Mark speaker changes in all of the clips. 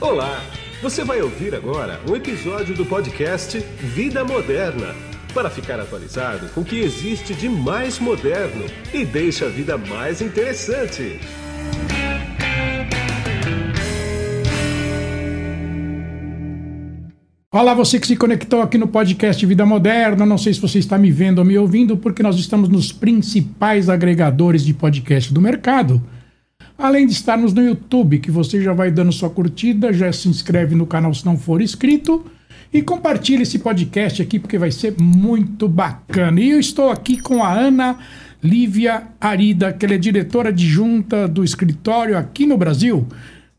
Speaker 1: Olá! Você vai ouvir agora um episódio do podcast Vida Moderna para ficar atualizado com o que existe de mais moderno e deixa a vida mais interessante.
Speaker 2: Olá, você que se conectou aqui no podcast Vida Moderna. Não sei se você está me vendo ou me ouvindo, porque nós estamos nos principais agregadores de podcast do mercado. Além de estarmos no YouTube, que você já vai dando sua curtida, já se inscreve no canal se não for inscrito e compartilhe esse podcast aqui, porque vai ser muito bacana. E eu estou aqui com a Ana Lívia Arida, que ela é diretora adjunta do escritório aqui no Brasil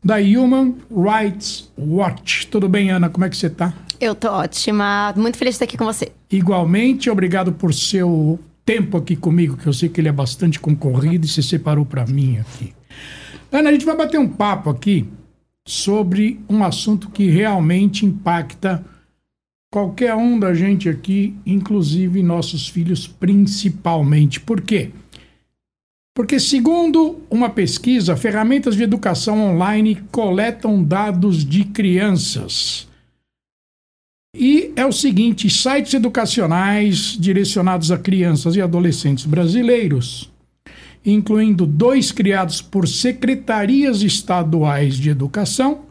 Speaker 2: da Human Rights Watch. Tudo bem, Ana? Como é que você está?
Speaker 3: Eu tô ótima, muito feliz de estar aqui com você.
Speaker 2: Igualmente, obrigado por seu tempo aqui comigo, que eu sei que ele é bastante concorrido e se separou para mim aqui. Ana, a gente vai bater um papo aqui sobre um assunto que realmente impacta qualquer um da gente aqui, inclusive nossos filhos principalmente. Por quê? Porque, segundo uma pesquisa, ferramentas de educação online coletam dados de crianças. E é o seguinte: sites educacionais direcionados a crianças e adolescentes brasileiros, incluindo dois criados por secretarias estaduais de educação,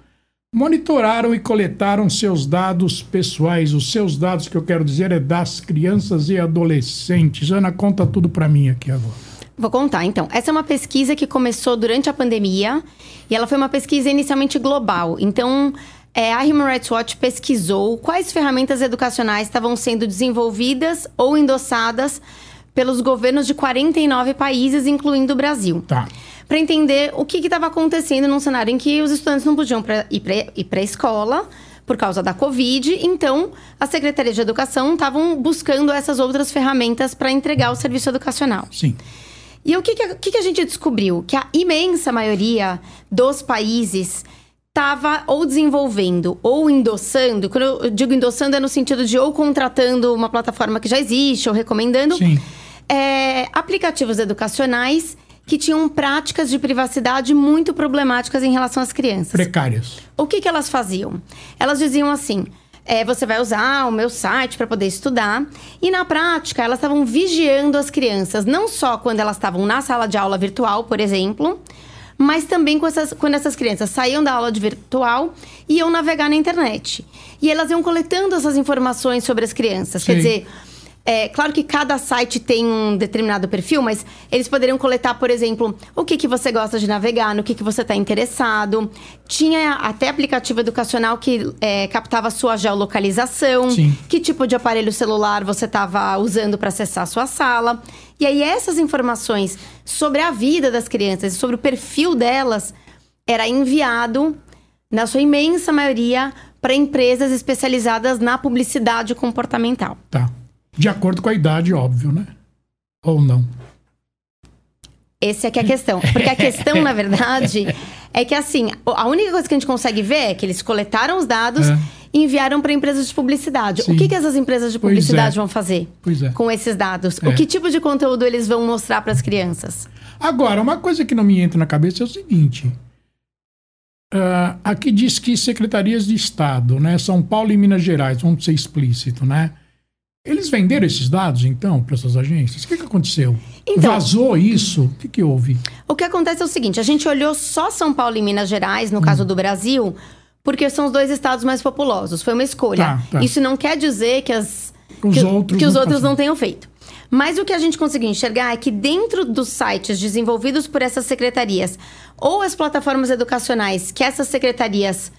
Speaker 2: monitoraram e coletaram seus dados pessoais. Os seus dados que eu quero dizer é das crianças e adolescentes. Ana, conta tudo para mim aqui agora.
Speaker 3: Vou contar, então. Essa é uma pesquisa que começou durante a pandemia e ela foi uma pesquisa inicialmente global. Então, é, a Human Rights Watch pesquisou quais ferramentas educacionais estavam sendo desenvolvidas ou endossadas pelos governos de 49 países, incluindo o Brasil.
Speaker 2: Tá.
Speaker 3: Para entender o que estava acontecendo num cenário em que os estudantes não podiam pra, ir para a escola por causa da Covid. Então, as secretarias de educação estavam buscando essas outras ferramentas para entregar o serviço educacional.
Speaker 2: Sim.
Speaker 3: E o que, que, que, a gente descobriu? Que a imensa maioria dos países estava ou desenvolvendo ou endossando. Quando eu digo endossando, é no sentido de ou contratando uma plataforma que já existe ou recomendando é, aplicativos educacionais que tinham práticas de privacidade muito problemáticas em relação às crianças.
Speaker 2: Precárias.
Speaker 3: O que, que elas faziam? Elas diziam assim: é, você vai usar o meu site para poder estudar. E na prática, elas estavam vigiando as crianças, não só quando elas estavam na sala de aula virtual, por exemplo, mas também essas, quando essas crianças saíam da aula virtual e iam navegar na internet. E elas iam coletando essas informações sobre as crianças. Sim. Quer dizer é, claro que cada site tem um determinado perfil, mas eles poderiam coletar, por exemplo, o que, que você gosta de navegar, no que, que você está interessado. Tinha até aplicativo educacional que é, captava a sua geolocalização,
Speaker 2: Sim.
Speaker 3: que tipo de aparelho celular você estava usando para acessar a sua sala. E aí, essas informações sobre a vida das crianças, sobre o perfil delas, era enviado, na sua imensa maioria, para empresas especializadas na publicidade comportamental.
Speaker 2: Tá. De acordo com a idade, óbvio, né? Ou não?
Speaker 3: Essa é que é a questão. Porque a questão, na verdade, é que assim, a única coisa que a gente consegue ver é que eles coletaram os dados é. e enviaram para empresas de publicidade. Sim. O que, que essas empresas de publicidade
Speaker 2: é.
Speaker 3: vão fazer
Speaker 2: é.
Speaker 3: com esses dados? É. O que tipo de conteúdo eles vão mostrar para as crianças?
Speaker 2: Agora, uma coisa que não me entra na cabeça é o seguinte. Uh, aqui diz que secretarias de Estado, né? São Paulo e Minas Gerais, vamos ser explícito, né? Eles venderam esses dados, então, para essas agências? O que, que aconteceu? Então, Vazou isso? O que, que houve?
Speaker 3: O que acontece é o seguinte: a gente olhou só São Paulo e Minas Gerais, no hum. caso do Brasil, porque são os dois estados mais populosos. Foi uma escolha. Tá, tá. Isso não quer dizer que, as,
Speaker 2: os
Speaker 3: que,
Speaker 2: outros,
Speaker 3: que os
Speaker 2: não,
Speaker 3: outros não tenham feito. Mas o que a gente conseguiu enxergar é que dentro dos sites desenvolvidos por essas secretarias ou as plataformas educacionais que essas secretarias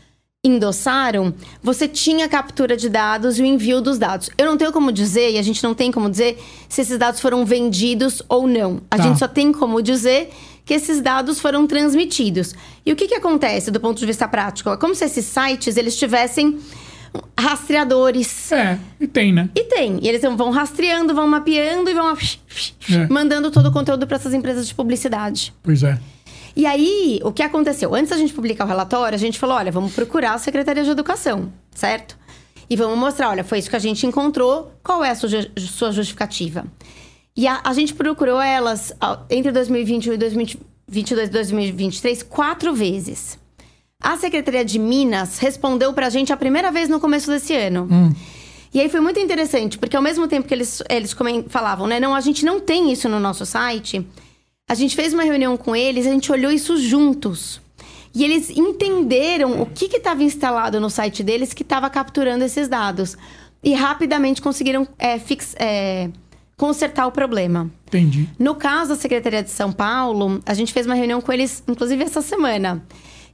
Speaker 3: endossaram, você tinha captura de dados e o envio dos dados. Eu não tenho como dizer, e a gente não tem como dizer, se esses dados foram vendidos ou não. A tá. gente só tem como dizer que esses dados foram transmitidos. E o que, que acontece do ponto de vista prático? É como se esses sites eles tivessem rastreadores.
Speaker 2: É, e tem, né?
Speaker 3: E tem. E eles vão rastreando, vão mapeando e vão é. mandando todo o conteúdo para essas empresas de publicidade.
Speaker 2: Pois é.
Speaker 3: E aí, o que aconteceu? Antes da gente publicar o relatório, a gente falou: olha, vamos procurar a Secretaria de Educação, certo? E vamos mostrar: olha, foi isso que a gente encontrou, qual é a sua justificativa? E a, a gente procurou elas entre 2021 e 2022 2023 quatro vezes. A Secretaria de Minas respondeu pra gente a primeira vez no começo desse ano.
Speaker 2: Hum.
Speaker 3: E aí foi muito interessante, porque ao mesmo tempo que eles, eles falavam, né? Não, a gente não tem isso no nosso site. A gente fez uma reunião com eles, a gente olhou isso juntos. E eles entenderam o que estava instalado no site deles que estava capturando esses dados. E rapidamente conseguiram é, fix- é, consertar o problema.
Speaker 2: Entendi.
Speaker 3: No caso da Secretaria de São Paulo, a gente fez uma reunião com eles, inclusive essa semana.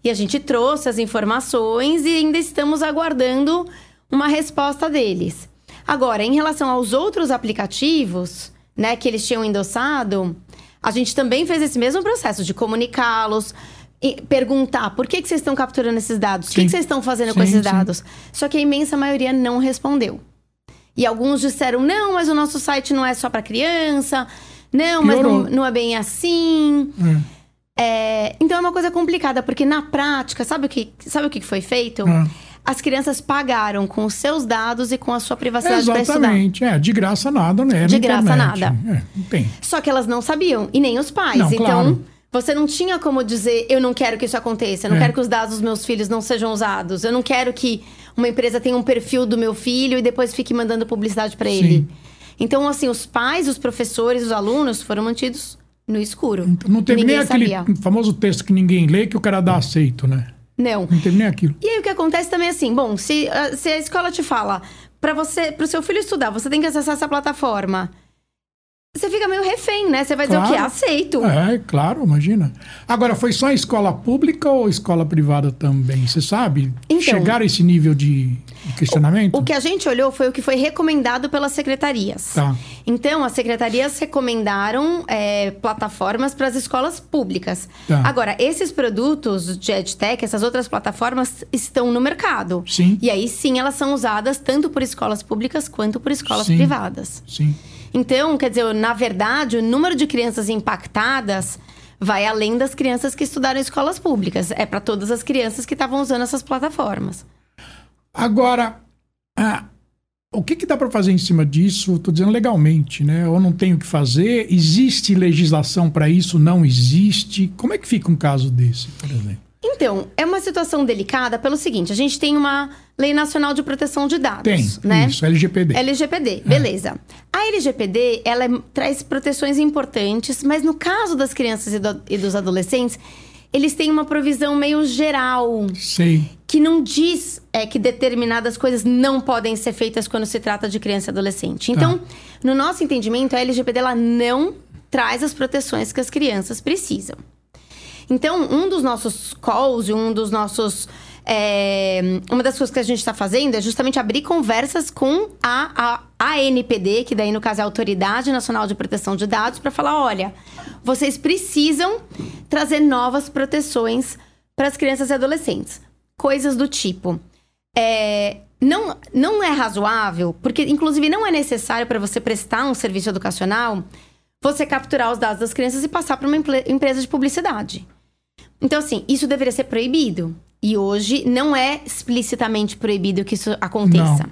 Speaker 3: E a gente trouxe as informações e ainda estamos aguardando uma resposta deles. Agora, em relação aos outros aplicativos, né, que eles tinham endossado, a gente também fez esse mesmo processo de comunicá-los, e perguntar por que, que vocês estão capturando esses dados, o que, que vocês estão fazendo com
Speaker 2: Sim,
Speaker 3: esses
Speaker 2: sim.
Speaker 3: dados. Só que a imensa maioria não respondeu. E alguns disseram: não, mas o nosso site não é só para criança. Não, mas não, não é bem assim.
Speaker 2: É.
Speaker 3: É, então é uma coisa complicada, porque na prática, sabe o que, sabe o que foi feito?
Speaker 2: Ah.
Speaker 3: As crianças pagaram com os seus dados e com a sua privacidade para estudar.
Speaker 2: Exatamente. É, de graça nada, né?
Speaker 3: De graça
Speaker 2: internet.
Speaker 3: nada.
Speaker 2: É, não tem.
Speaker 3: Só que elas não sabiam, e nem os pais.
Speaker 2: Não,
Speaker 3: então,
Speaker 2: claro.
Speaker 3: você não tinha como dizer, eu não quero que isso aconteça, eu não
Speaker 2: É.
Speaker 3: quero que os dados dos meus filhos não sejam usados, eu não quero que uma empresa tenha um perfil do meu filho e depois fique mandando publicidade para ele. Então, assim, os pais, os professores, os alunos foram mantidos no escuro.
Speaker 2: Então, Não teve
Speaker 3: Ninguém
Speaker 2: nem aquele
Speaker 3: sabia.
Speaker 2: famoso texto que ninguém lê que o cara dá aceito, né?
Speaker 3: Não.
Speaker 2: Não teve nem aquilo.
Speaker 3: E aí o que acontece também é assim, bom, se, ah, se a escola te fala para você, pro seu filho estudar, você tem que acessar essa plataforma. Você fica meio refém, né? Você vai dizer o quê?
Speaker 2: Claro.
Speaker 3: Aceito.
Speaker 2: É, claro, imagina. Agora, foi só escola pública ou escola privada também? Você sabe?
Speaker 3: Então-
Speaker 2: Chegaram a esse nível de de questionamento?
Speaker 3: O que a gente olhou foi o que foi recomendado pelas secretarias.
Speaker 2: Tá.
Speaker 3: Então, as secretarias recomendaram é, plataformas para as escolas públicas.
Speaker 2: Tá.
Speaker 3: Agora, esses produtos de EdTech, essas outras plataformas, estão no mercado.
Speaker 2: Sim.
Speaker 3: E aí sim, elas são usadas tanto por escolas públicas quanto por escolas
Speaker 2: Sim.
Speaker 3: privadas.
Speaker 2: Sim.
Speaker 3: Então, quer dizer, na verdade, o número de crianças impactadas vai além das crianças que estudaram em escolas públicas. É para todas as crianças que estavam usando essas plataformas.
Speaker 2: Agora, ah, o que, que dá para fazer em cima disso? Estou dizendo legalmente, né? Ou não tem o que fazer? Existe legislação para isso? Não existe? Como é que fica um caso desse, por exemplo?
Speaker 3: Então, é uma situação delicada pelo seguinte: a gente tem uma Lei Nacional de Proteção de Dados,
Speaker 2: Tem,
Speaker 3: né?
Speaker 2: isso, LGPD.
Speaker 3: LGPD, beleza. A LGPD, ela é- traz proteções importantes, mas no caso das crianças e, do- e dos adolescentes, eles têm uma provisão meio geral,
Speaker 2: Sei.
Speaker 3: que não diz é, que determinadas coisas não podem ser feitas quando se trata de criança e adolescente. Então, no nosso entendimento, a LGPD ela não traz as proteções que as crianças precisam. Então, um dos nossos calls e um dos nossos. é, uma das coisas que a gente está fazendo é justamente abrir conversas com a, a ANPD, que daí no caso é a Autoridade Nacional de Proteção de Dados, para falar: olha, vocês precisam trazer novas proteções para as crianças e adolescentes. Coisas do tipo. é, não, não é razoável, porque inclusive não é necessário para você prestar um serviço educacional você capturar os dados das crianças e passar para uma empresa de publicidade. Então, assim, isso deveria ser proibido. E hoje não é explicitamente proibido que isso aconteça.
Speaker 2: Não.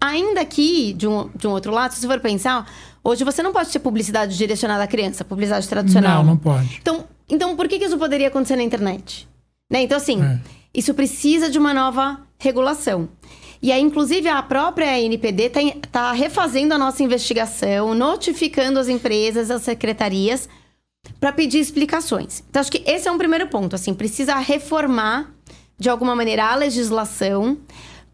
Speaker 3: Ainda que, de um, de um outro lado, se você for pensar, hoje você não pode ter publicidade direcionada à criança, publicidade tradicional.
Speaker 2: Não, não pode.
Speaker 3: Então, então por que, que isso poderia acontecer na internet? Né? Então, assim,
Speaker 2: É.
Speaker 3: isso precisa de uma nova regulação. E aí, inclusive, a própria ANPD está refazendo a nossa investigação, notificando as empresas, as secretarias, para pedir explicações. Então, acho que esse é um primeiro ponto. Assim, precisa reformar, de alguma maneira, a legislação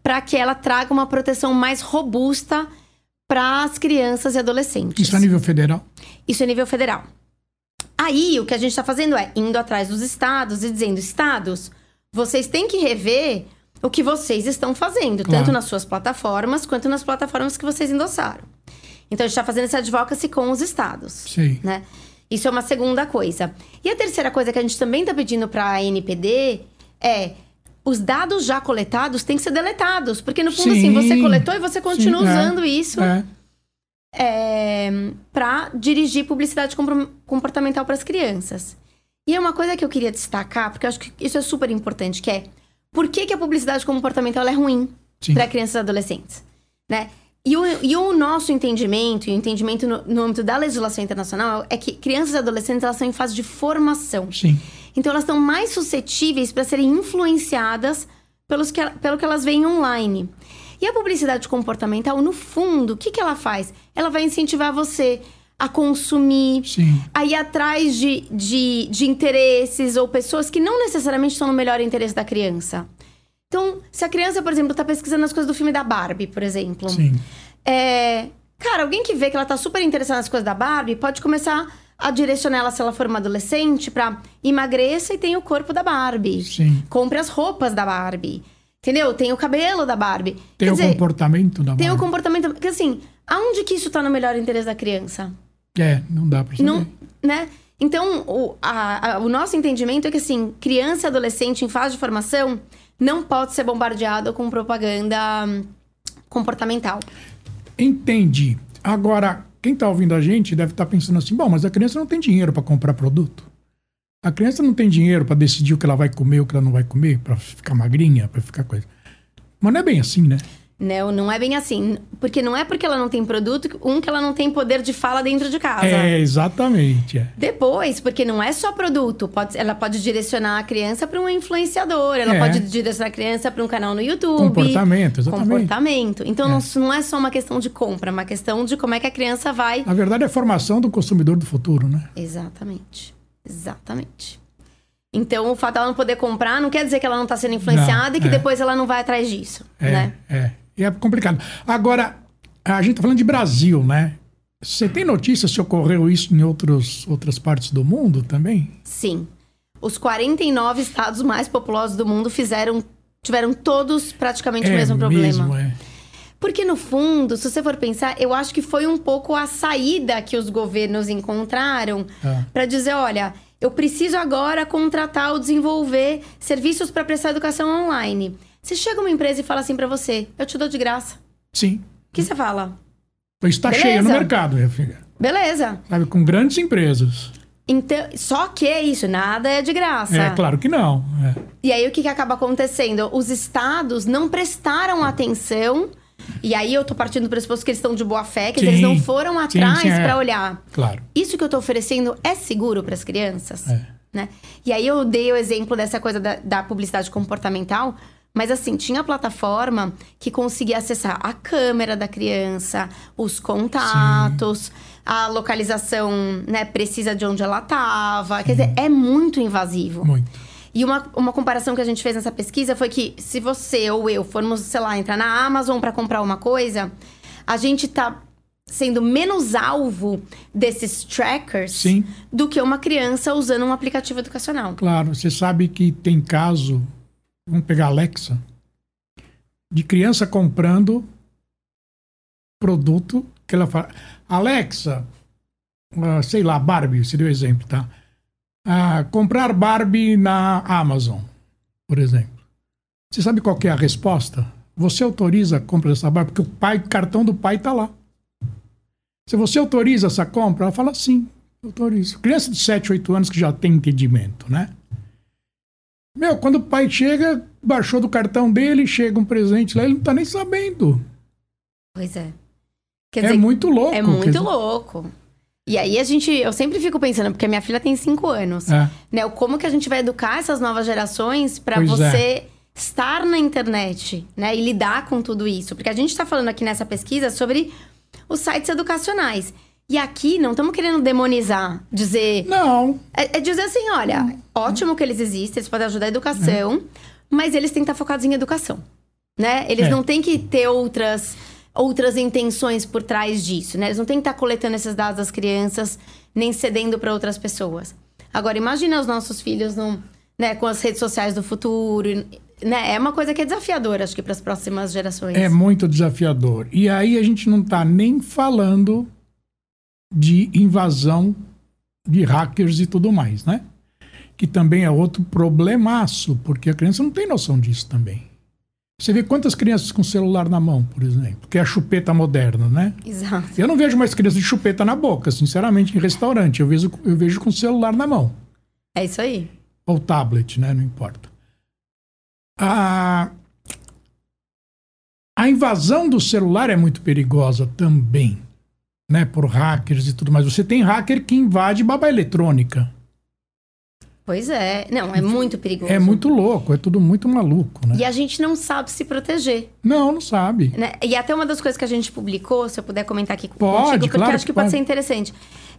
Speaker 3: para que ela traga uma proteção mais robusta para as crianças e adolescentes.
Speaker 2: Isso a nível federal?
Speaker 3: Isso é nível federal. Aí, o que a gente está fazendo é indo atrás dos estados e dizendo: estados, vocês têm que rever o que vocês estão fazendo,
Speaker 2: Claro.
Speaker 3: tanto nas suas plataformas quanto nas plataformas que vocês endossaram. Então, a gente está fazendo esse advocacy com os estados.
Speaker 2: Sei.
Speaker 3: Né? Isso é uma segunda coisa. E a terceira coisa que a gente também está pedindo para a NPD é. Os dados já coletados têm que ser deletados. Porque, no fundo, assim,
Speaker 2: Sim.
Speaker 3: você coletou e você continua
Speaker 2: Sim, é.
Speaker 3: usando isso
Speaker 2: É.
Speaker 3: é, para dirigir publicidade comportamental para as crianças. E é uma coisa que eu queria destacar, porque eu acho que isso é super importante, que é por que, que a publicidade comportamental é ruim para crianças e adolescentes, né? E o, e o nosso entendimento, e o entendimento no, no âmbito da legislação internacional, é que crianças e adolescentes elas estão em fase de formação.
Speaker 2: Sim.
Speaker 3: Então elas estão mais suscetíveis para serem influenciadas pelos que, pelo que elas veem online. E a publicidade comportamental, no fundo, o que, que ela faz? Ela vai incentivar você a consumir,
Speaker 2: Sim.
Speaker 3: a ir atrás de, de, de interesses ou pessoas que não necessariamente estão no melhor interesse da criança. Então, se a criança, por exemplo, está pesquisando as coisas do filme da Barbie, por exemplo.
Speaker 2: Sim.
Speaker 3: É, cara, alguém que vê que ela tá super interessada nas coisas da Barbie pode começar a direcionar ela, se ela for uma adolescente, pra emagreça e tem o corpo da Barbie.
Speaker 2: Sim.
Speaker 3: Compre as roupas da Barbie. Entendeu? Tem o cabelo da Barbie.
Speaker 2: Tem
Speaker 3: Quer
Speaker 2: o
Speaker 3: dizer,
Speaker 2: comportamento da
Speaker 3: tem o comportamento. Porque assim, aonde que isso tá no melhor interesse da criança?
Speaker 2: É, não dá pra saber.
Speaker 3: Não, né? Então, o, a- a- o nosso entendimento é que, assim, criança e adolescente em fase de formação não pode ser bombardeado com propaganda comportamental.
Speaker 2: Entendi. Agora, quem está ouvindo a gente deve estar pensando assim: bom, mas a criança não tem dinheiro para comprar produto. A criança não tem dinheiro para decidir o que ela vai comer, o que ela não vai comer, para ficar magrinha, para ficar coisa. Mas não é bem assim, né?
Speaker 3: Não, não é bem assim. Porque não é porque ela não tem produto, um, que ela não tem poder de fala dentro de casa.
Speaker 2: É, exatamente. é.
Speaker 3: Depois, porque não é só produto, pode, ela pode direcionar a criança para um influenciador, ela
Speaker 2: É.
Speaker 3: pode direcionar a criança para um canal no YouTube.
Speaker 2: Comportamento, exatamente.
Speaker 3: Comportamento. Então não, não é só uma questão de compra, é uma questão de como é que a criança vai.
Speaker 2: Na verdade, é a formação do consumidor do futuro, né?
Speaker 3: Exatamente. Exatamente. Então, o fato dela não poder comprar não quer dizer que ela não está sendo influenciada
Speaker 2: Não,
Speaker 3: e que
Speaker 2: é.
Speaker 3: depois ela não vai atrás disso,
Speaker 2: É,
Speaker 3: né?
Speaker 2: é. É complicado. Agora, a gente tá falando de Brasil, né? Você tem notícia se ocorreu isso em outros, outras partes do mundo também?
Speaker 3: Sim. Os 49 estados mais populosos do mundo fizeram tiveram todos praticamente o mesmo problema.
Speaker 2: mesmo, é.
Speaker 3: Porque no fundo, se você for pensar, eu acho que foi um pouco a saída que os governos encontraram
Speaker 2: Ah.
Speaker 3: para dizer, olha, eu preciso agora contratar ou desenvolver serviços para prestar educação online. Se chega uma empresa e fala assim para você, eu te dou de graça.
Speaker 2: Sim.
Speaker 3: O que você fala?
Speaker 2: Está
Speaker 3: Beleza.
Speaker 2: cheio no mercado, minha filha.
Speaker 3: Beleza.
Speaker 2: Sabe, com grandes empresas.
Speaker 3: Então, só que é isso, nada é de graça.
Speaker 2: É, claro que não. é.
Speaker 3: E aí o que, que acaba acontecendo? Os estados não prestaram atenção. E aí eu tô partindo do pressuposto que eles estão de boa fé, que
Speaker 2: Sim.
Speaker 3: eles não foram atrás
Speaker 2: é.
Speaker 3: para olhar.
Speaker 2: Claro.
Speaker 3: Isso que eu tô oferecendo é seguro para as crianças?
Speaker 2: É.
Speaker 3: Né? E aí eu dei o exemplo dessa coisa da, da publicidade comportamental. Mas assim, tinha plataforma que conseguia acessar a câmera da criança, os contatos, a localização né, precisa de onde ela tava. Quer dizer, é muito invasivo.
Speaker 2: Muito.
Speaker 3: E uma, uma comparação que a gente fez nessa pesquisa foi que se você ou eu formos, sei lá, entrar na Amazon para comprar uma coisa, a gente tá sendo menos alvo desses trackers
Speaker 2: Sim.
Speaker 3: do que uma criança usando um aplicativo educacional.
Speaker 2: Claro, você sabe que tem caso, vamos pegar Alexa, de criança comprando produto que ela fala, Alexa, ah, sei lá, Barbie, seria o exemplo, tá? Ah, comprar Barbie na Amazon, por exemplo. Você sabe qual é a resposta? Você autoriza a compra dessa Barbie porque o pai, cartão do pai está lá. Se você autoriza essa compra, ela fala sim, autorizo. Criança de 7, 8 anos que já tem entendimento, né? Meu, quando o pai chega, baixou do cartão dele, chega um presente lá, ele não tá nem sabendo.
Speaker 3: Pois é. Quer
Speaker 2: é
Speaker 3: dizer,
Speaker 2: muito louco.
Speaker 3: é muito
Speaker 2: dizer-
Speaker 3: louco. E aí a gente, eu sempre fico pensando, porque a minha filha tem 5 anos,
Speaker 2: É.
Speaker 3: né? Como que a gente vai educar essas novas gerações para
Speaker 2: é.
Speaker 3: você estar na internet, né? E lidar com tudo isso. Porque a gente tá falando aqui nessa pesquisa sobre os sites educacionais. E aqui não estamos querendo demonizar, dizer.
Speaker 2: Não,
Speaker 3: É, é dizer assim, olha, ótimo que eles existem, eles podem ajudar a educação, mas eles têm que estar focados em educação. Né? Eles
Speaker 2: É.
Speaker 3: não têm que ter outras, outras intenções por trás disso, né? Eles não têm que estar coletando esses dados das crianças, nem cedendo para outras pessoas. Agora, imagina os nossos filhos num, né, com as redes sociais do futuro. Né? É uma coisa que é desafiadora, acho que, para as próximas gerações.
Speaker 2: é muito desafiador. E aí a gente não tá nem falando de invasão de hackers e tudo mais, né? Que também é outro problemaço, porque a criança não tem noção disso também. Você vê quantas crianças com celular na mão, por exemplo, que é a chupeta moderna, né?
Speaker 3: Exato.
Speaker 2: Eu não vejo mais crianças de chupeta na boca, sinceramente, em restaurante. Eu vejo, eu vejo com celular na mão.
Speaker 3: É isso aí.
Speaker 2: Ou tablet, né? Não importa. A, a invasão do celular é muito perigosa também, né? Por hackers e tudo mais. Você tem hacker que invade baba eletrônica.
Speaker 3: Pois é. Não, é muito perigoso.
Speaker 2: É muito louco, é tudo muito maluco, né?
Speaker 3: E a gente não sabe se proteger.
Speaker 2: Não, não sabe.
Speaker 3: Né? E até uma das coisas que a gente publicou, se eu puder comentar aqui
Speaker 2: Pode,
Speaker 3: contigo, porque
Speaker 2: claro
Speaker 3: acho que
Speaker 2: que
Speaker 3: pode,
Speaker 2: pode.
Speaker 3: ser interessante.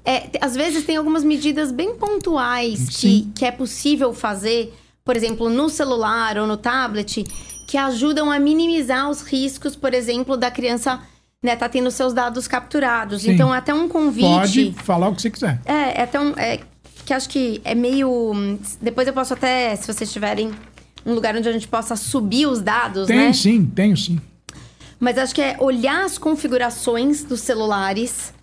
Speaker 3: É, às vezes tem algumas medidas bem pontuais que, que é possível fazer, por exemplo, no celular ou no tablet, que ajudam a minimizar os riscos, por exemplo, da criança né, tá tendo seus dados capturados.
Speaker 2: Sim.
Speaker 3: Então, até um convite.
Speaker 2: Pode falar o que você quiser.
Speaker 3: É, é tão. É, que acho que é meio. Depois eu posso até, se vocês tiverem um lugar onde a gente possa subir os dados,
Speaker 2: Tem
Speaker 3: né?
Speaker 2: sim, tenho sim.
Speaker 3: Mas acho que é olhar as configurações dos celulares.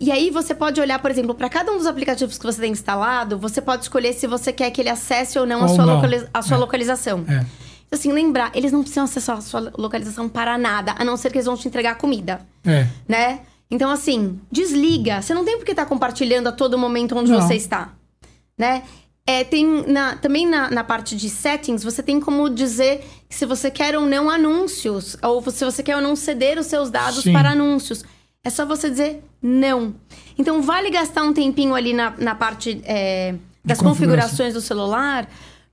Speaker 3: E aí você pode olhar, por exemplo, para cada um dos aplicativos que você tem instalado, você pode escolher se você quer que ele acesse ou não, a,
Speaker 2: Ou
Speaker 3: sua
Speaker 2: não.
Speaker 3: locali- a sua
Speaker 2: É.
Speaker 3: localização.
Speaker 2: É.
Speaker 3: Assim, lembrar, eles não precisam acessar a sua localização para nada, a não ser que eles vão te entregar comida,
Speaker 2: É.
Speaker 3: né? Então, assim, desliga. Você não tem por que estar compartilhando a todo momento onde
Speaker 2: Não.
Speaker 3: você está, né? É, tem na- também na, na parte de settings, você tem como dizer se você quer ou não anúncios, ou se você quer ou não ceder os seus dados
Speaker 2: Sim.
Speaker 3: para anúncios. É só você dizer não. Então, vale gastar um tempinho ali na, na parte é, das configurações do celular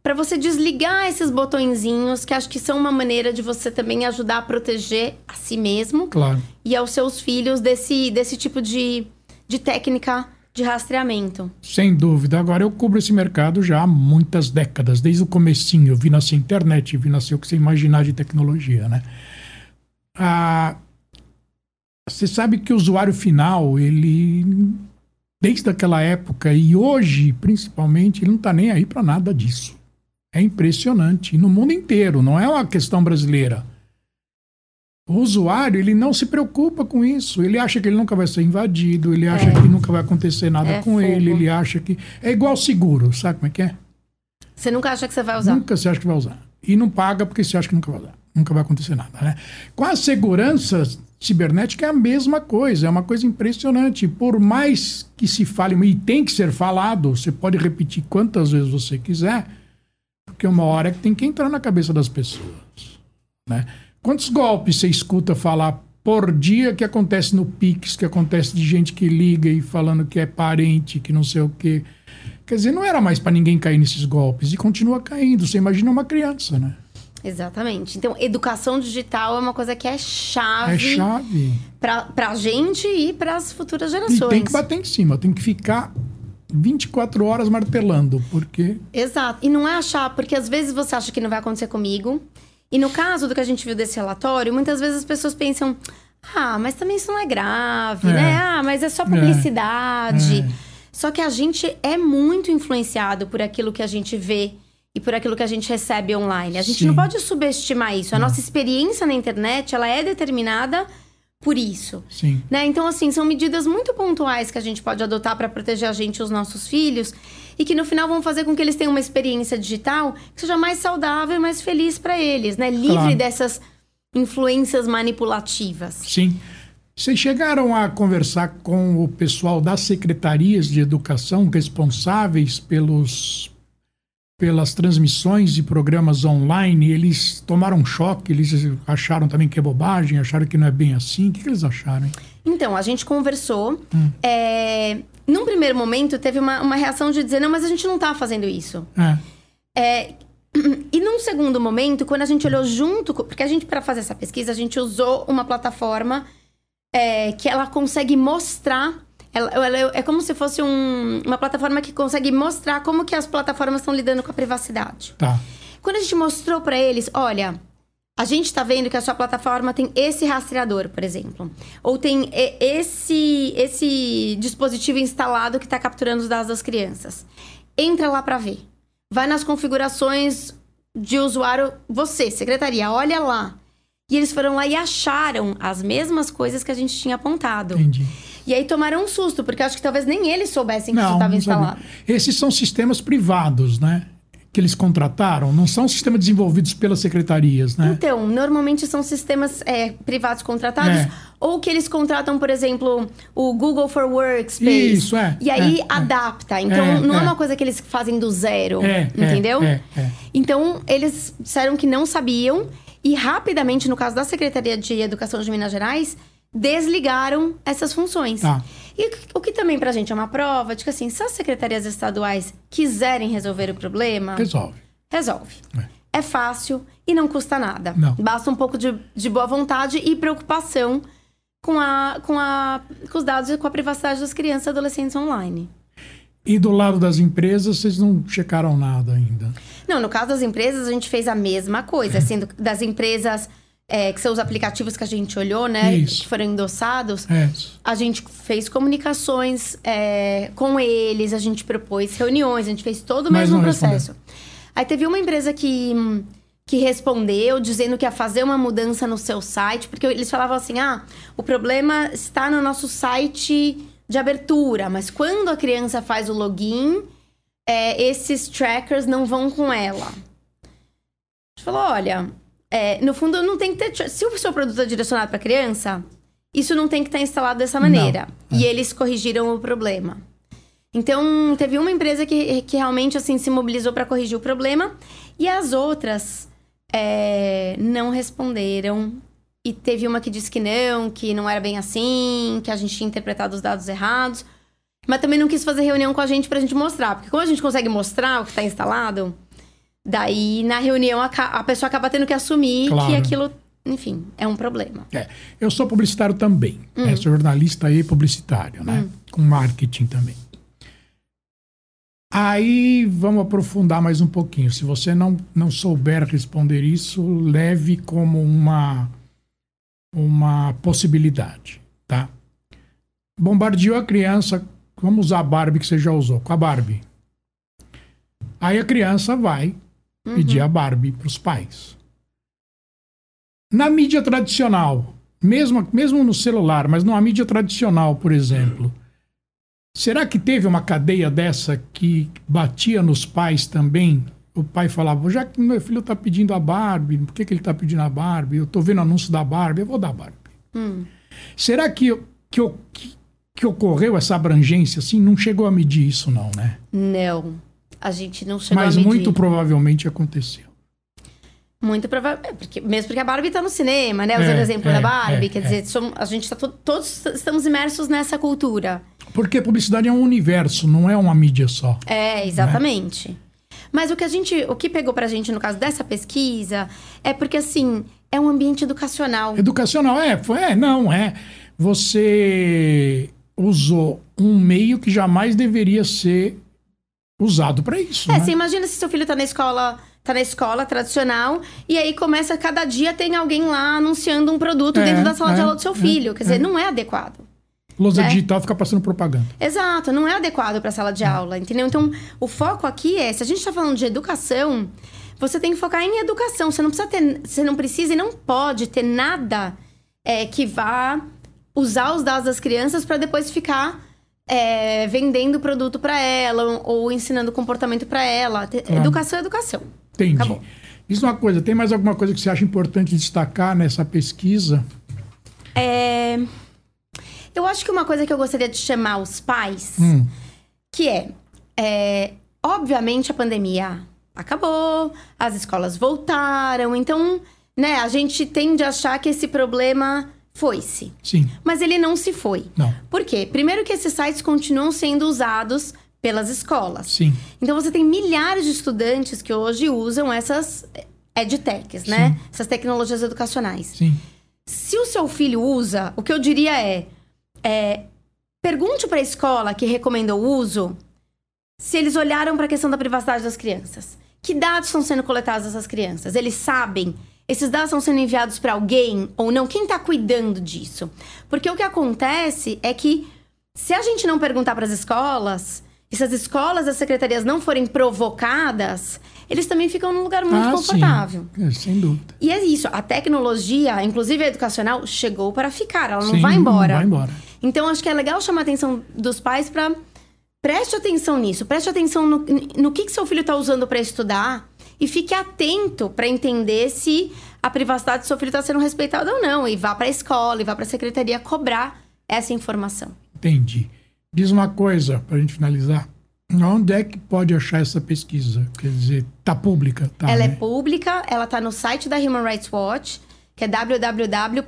Speaker 3: para você desligar esses botõezinhos, que acho que são uma maneira de você também ajudar a proteger a si mesmo
Speaker 2: Claro.
Speaker 3: e aos seus filhos desse, desse tipo de, de técnica de rastreamento.
Speaker 2: Sem dúvida. Agora, eu cubro esse mercado já há muitas décadas. Desde o comecinho, eu vi nascer internet, vi nascer o que você imaginar de tecnologia, né? Ah, você sabe que o usuário final, ele... Desde aquela época e hoje, principalmente, ele não está nem aí para nada disso. É impressionante. E no mundo inteiro, não é uma questão brasileira. O usuário, ele não se preocupa com isso. Ele acha que ele nunca vai ser invadido, ele acha que nunca vai acontecer nada
Speaker 3: É
Speaker 2: com
Speaker 3: fogo.
Speaker 2: ele, ele acha que. É igual seguro, sabe como é que é?
Speaker 3: Você nunca acha que você vai usar?
Speaker 2: Nunca você acha que vai usar. E não paga porque você acha que nunca vai usar. Nunca vai acontecer nada, né? Com a segurança cibernética é a mesma coisa, é uma coisa impressionante. Por mais que se fale, e tem que ser falado, você pode repetir quantas vezes você quiser, porque uma hora é que tem que entrar na cabeça das pessoas, né? Quantos golpes você escuta falar por dia que acontece no Pix, que acontece de gente que liga e falando que é parente, que não sei o quê. Quer dizer, não era mais para ninguém cair nesses golpes e continua caindo. Você imagina uma criança, né?
Speaker 3: Exatamente. Então, educação digital é uma coisa que é
Speaker 2: É
Speaker 3: chave,
Speaker 2: chave.
Speaker 3: pra, pra gente e para as futuras
Speaker 2: E
Speaker 3: gerações.
Speaker 2: tem que bater em cima, tem que ficar 24 horas martelando, porque
Speaker 3: Exato. E não é achar, porque às vezes você acha que não vai acontecer comigo. E no caso do que a gente viu desse relatório, muitas vezes as pessoas pensam: ah, mas também isso não é grave,
Speaker 2: É.
Speaker 3: né? Ah, mas é só publicidade.
Speaker 2: É.
Speaker 3: Só que a gente é muito influenciado por aquilo que a gente vê e por aquilo que a gente recebe online. A gente
Speaker 2: Sim.
Speaker 3: não pode subestimar isso. A nossa experiência na internet, ela é determinada por isso.
Speaker 2: sim.
Speaker 3: Né? Então, assim, são medidas muito pontuais que a gente pode adotar para proteger a gente e os nossos filhos e que no final vão fazer com que eles tenham uma experiência digital que seja mais saudável e mais feliz para eles, né? Livre
Speaker 2: Claro.
Speaker 3: dessas influências manipulativas.
Speaker 2: Sim. Vocês chegaram a conversar com o pessoal das secretarias de educação responsáveis pelos, pelas transmissões de programas online? Eles tomaram choque, eles acharam também que é bobagem, acharam que não é bem assim. O que, que eles acharam? hein?
Speaker 3: Então, a gente conversou.
Speaker 2: Hum.
Speaker 3: É... Num primeiro momento, teve uma, uma reação de dizer: não, mas a gente não tá fazendo isso.
Speaker 2: É,
Speaker 3: É, e num segundo momento, quando a gente olhou junto, porque a gente, para fazer essa pesquisa, a gente usou uma plataforma é, que ela consegue mostrar. Ela, ela- é como se fosse um- uma plataforma que consegue mostrar como que as plataformas estão lidando com a privacidade.
Speaker 2: tá.
Speaker 3: Quando a gente mostrou para eles, olha, a gente tá vendo que a sua plataforma tem esse rastreador, por exemplo, ou tem esse esse dispositivo instalado que está capturando os dados das crianças. Entra lá para ver. Vai nas configurações de usuário, você, secretaria, olha lá. E eles foram lá e acharam as mesmas coisas que a gente tinha apontado.
Speaker 2: Entendi.
Speaker 3: E aí tomaram um susto, porque acho que talvez nem eles soubessem que isso
Speaker 2: Não,
Speaker 3: estava
Speaker 2: não
Speaker 3: instalado.
Speaker 2: sabia. Esses são sistemas privados, né? Que eles contrataram, não são sistemas desenvolvidos pelas secretarias, né?
Speaker 3: Então, normalmente são sistemas é, privados contratados,
Speaker 2: É.
Speaker 3: ou que eles contratam, por exemplo, o Google for Workspace.
Speaker 2: Isso, é,
Speaker 3: E aí
Speaker 2: é, é.
Speaker 3: adapta. Então,
Speaker 2: É,
Speaker 3: não é.
Speaker 2: é.
Speaker 3: uma coisa que eles fazem do zero. Entendeu? Então, eles disseram que não sabiam. E rapidamente, no caso da Secretaria de Educação de Minas Gerais, desligaram essas funções.
Speaker 2: Tá.
Speaker 3: E o que também pra gente é uma prova de que, assim, se as secretarias estaduais quiserem resolver o problema,
Speaker 2: Resolve.
Speaker 3: resolve.
Speaker 2: É.
Speaker 3: É fácil e não custa nada.
Speaker 2: Não.
Speaker 3: Basta um pouco de, de boa vontade e preocupação com, a, com, a, com os dados e com a privacidade das crianças e adolescentes online.
Speaker 2: E do lado das empresas, vocês não checaram nada ainda.
Speaker 3: Não, no caso das empresas, a gente fez a mesma coisa. Assim, do- das empresas, é, que são os aplicativos que a gente olhou, né?
Speaker 2: Isso.
Speaker 3: Que foram endossados.
Speaker 2: É.
Speaker 3: A gente fez comunicações é, com eles, a gente propôs reuniões, a gente fez todo o
Speaker 2: Mas
Speaker 3: mesmo processo. Aí teve uma empresa que, que respondeu dizendo que ia fazer uma mudança no seu site, porque eles falavam assim: ah, o problema está no nosso site de abertura, mas quando a criança faz o login, é, esses trackers não vão com ela. A gente falou: olha, é, no fundo não tem que ter. Se o seu produto é direcionado para criança, isso não tem que estar instalado dessa maneira. E eles corrigiram o problema. Então, teve uma empresa que, que realmente assim se mobilizou para corrigir o problema e as outras é, não responderam. E teve uma que disse que não, que não era bem assim, que a gente tinha interpretado os dados errados. Mas também não quis fazer reunião com a gente pra gente mostrar. Porque como a gente consegue mostrar o que tá instalado, daí na reunião a, a pessoa acaba tendo que assumir
Speaker 2: Claro.
Speaker 3: que aquilo, enfim, é um problema.
Speaker 2: É, eu sou publicitário também.
Speaker 3: Hum.
Speaker 2: né? Sou jornalista e publicitário, né? Com marketing também. Aí vamos aprofundar mais um pouquinho. Se você não, não souber responder isso, leve como uma, uma possibilidade, tá? Bombardeou a criança, vamos usar a Barbie que você já usou, com a Barbie. Aí a criança vai pedir a Barbie para os pais. Na mídia tradicional, mesmo, mesmo no celular, mas numa mídia tradicional, por exemplo, será que teve uma cadeia dessa que batia nos pais também? O pai falava, já que meu filho está pedindo a Barbie, por que, que ele está pedindo a Barbie? Eu estou vendo anúncio da Barbie, eu vou dar a Barbie. Será que, que, que, que ocorreu essa abrangência assim? Não chegou a medir isso, não, né?
Speaker 3: Não. A gente não chegou
Speaker 2: Mas
Speaker 3: a medir.
Speaker 2: muito provavelmente aconteceu.
Speaker 3: Muito provável. é, porque, mesmo porque a Barbie tá no cinema, né? Usando
Speaker 2: É,
Speaker 3: o exemplo
Speaker 2: é,
Speaker 3: da Barbie.
Speaker 2: é,
Speaker 3: quer
Speaker 2: é.
Speaker 3: dizer, somos- a gente tá to- todos estamos imersos nessa cultura.
Speaker 2: Porque publicidade é um universo, não é uma mídia só.
Speaker 3: É, exatamente. Mas o que a gente. O que pegou pra gente no caso dessa pesquisa é porque, assim, é um ambiente educacional.
Speaker 2: Educacional, é, é, não, é. Você usou um meio que jamais deveria ser usado para isso.
Speaker 3: É,
Speaker 2: né?
Speaker 3: você imagina se seu filho tá na escola. Tá na escola tradicional e aí começa, cada dia tem alguém lá anunciando um produto
Speaker 2: É,
Speaker 3: dentro da sala de
Speaker 2: é,
Speaker 3: aula do seu
Speaker 2: é,
Speaker 3: filho. Quer
Speaker 2: é.
Speaker 3: dizer, não é adequado.
Speaker 2: Lousa
Speaker 3: né?
Speaker 2: digital fica passando propaganda.
Speaker 3: Exato, não é adequado para sala de aula, entendeu? Então, o foco aqui é, se a gente está falando de educação, você tem que focar em educação. Você não precisa ter, você não precisa e não pode ter nada é, que vá usar os dados das crianças para depois ficar é, vendendo produto para ela ou ensinando comportamento para ela.
Speaker 2: Claro.
Speaker 3: Educação é educação.
Speaker 2: Entendi.
Speaker 3: Acabou.
Speaker 2: Diz uma coisa, tem mais alguma coisa que você acha importante destacar nessa pesquisa?
Speaker 3: É, Eu acho que uma coisa que eu gostaria de chamar os pais
Speaker 2: Hum,
Speaker 3: que é, é, obviamente a pandemia acabou, as escolas voltaram, então, né, a gente tende a achar que esse problema foi-se,
Speaker 2: sim,
Speaker 3: mas ele não se foi.
Speaker 2: não,
Speaker 3: Por quê? Primeiro que esses sites continuam sendo usados pelas escolas.
Speaker 2: sim,
Speaker 3: Então você tem milhares de estudantes que hoje usam essas edtechs, né? Essas tecnologias educacionais.
Speaker 2: sim.
Speaker 3: Se o seu filho usa, o que eu diria é, é, pergunte para a escola que recomendou o uso se eles olharam para a questão da privacidade das crianças. Que dados estão sendo coletados dessas crianças? Eles sabem? Esses dados estão sendo enviados para alguém ou não? Quem está cuidando disso? Porque o que acontece é que se a gente não perguntar para as escolas, e se as escolas, as secretarias não forem provocadas, eles também ficam num lugar muito
Speaker 2: Ah,
Speaker 3: confortável.
Speaker 2: Sim, é, sem dúvida.
Speaker 3: E é isso, a tecnologia, inclusive a educacional, chegou para ficar, ela não
Speaker 2: Sim,
Speaker 3: vai embora.
Speaker 2: Não vai embora.
Speaker 3: Então acho que é legal chamar a atenção dos pais para preste atenção nisso, preste atenção no, no que, que seu filho está usando para estudar e fique atento para entender se a privacidade do seu filho está sendo respeitada ou não. E vá para a escola, e vá para a secretaria cobrar essa informação.
Speaker 2: Entendi. Diz uma coisa, para a gente finalizar. Onde é que pode achar essa pesquisa? Quer dizer, tá pública? Tá,
Speaker 3: ela é
Speaker 2: né?
Speaker 3: pública, ela está no site da Human Rights Watch que é www.hrw.org.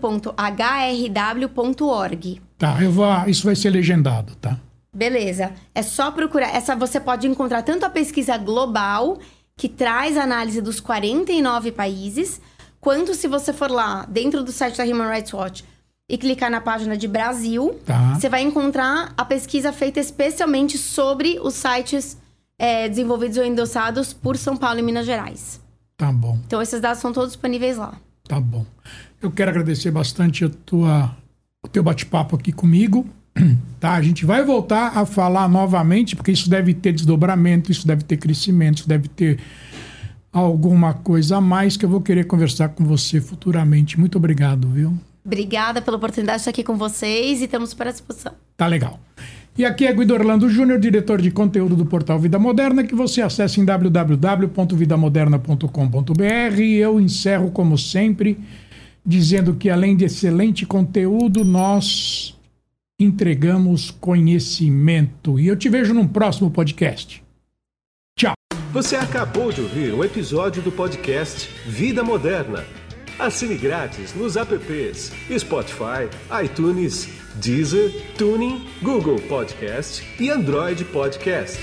Speaker 2: Tá, eu vou, isso vai ser legendado, tá?
Speaker 3: Beleza. É só procurar. Essa você pode encontrar tanto a pesquisa global, que traz análise dos 49 países, quanto se você for lá dentro do site da Human Rights Watch e clicar na página de Brasil,
Speaker 2: Tá.
Speaker 3: você vai encontrar a pesquisa feita especialmente sobre os sites é, desenvolvidos ou endossados por São Paulo e Minas Gerais.
Speaker 2: Tá bom,
Speaker 3: Então, esses dados são todos disponíveis lá.
Speaker 2: tá bom. Eu quero agradecer bastante a tua, o teu bate-papo aqui comigo. Tá, a gente vai voltar a falar novamente, porque isso deve ter desdobramento, isso deve ter crescimento, isso deve ter alguma coisa a mais que eu vou querer conversar com você futuramente. Muito obrigado, viu?
Speaker 3: Obrigada pela oportunidade de estar aqui com vocês e estamos super à disposição.
Speaker 2: Tá legal. E aqui é Guido Orlando Júnior, diretor de conteúdo do portal Vida Moderna, que você acessa em www.vidamoderna.com.br. E eu encerro, como sempre, dizendo que além de excelente conteúdo, nós entregamos conhecimento. E eu te vejo num próximo podcast. Tchau.
Speaker 1: Você acabou de ouvir um episódio do podcast Vida Moderna. Assine grátis nos apps Spotify, iTunes, Deezer, Tuning, Google Podcast e Android Podcast.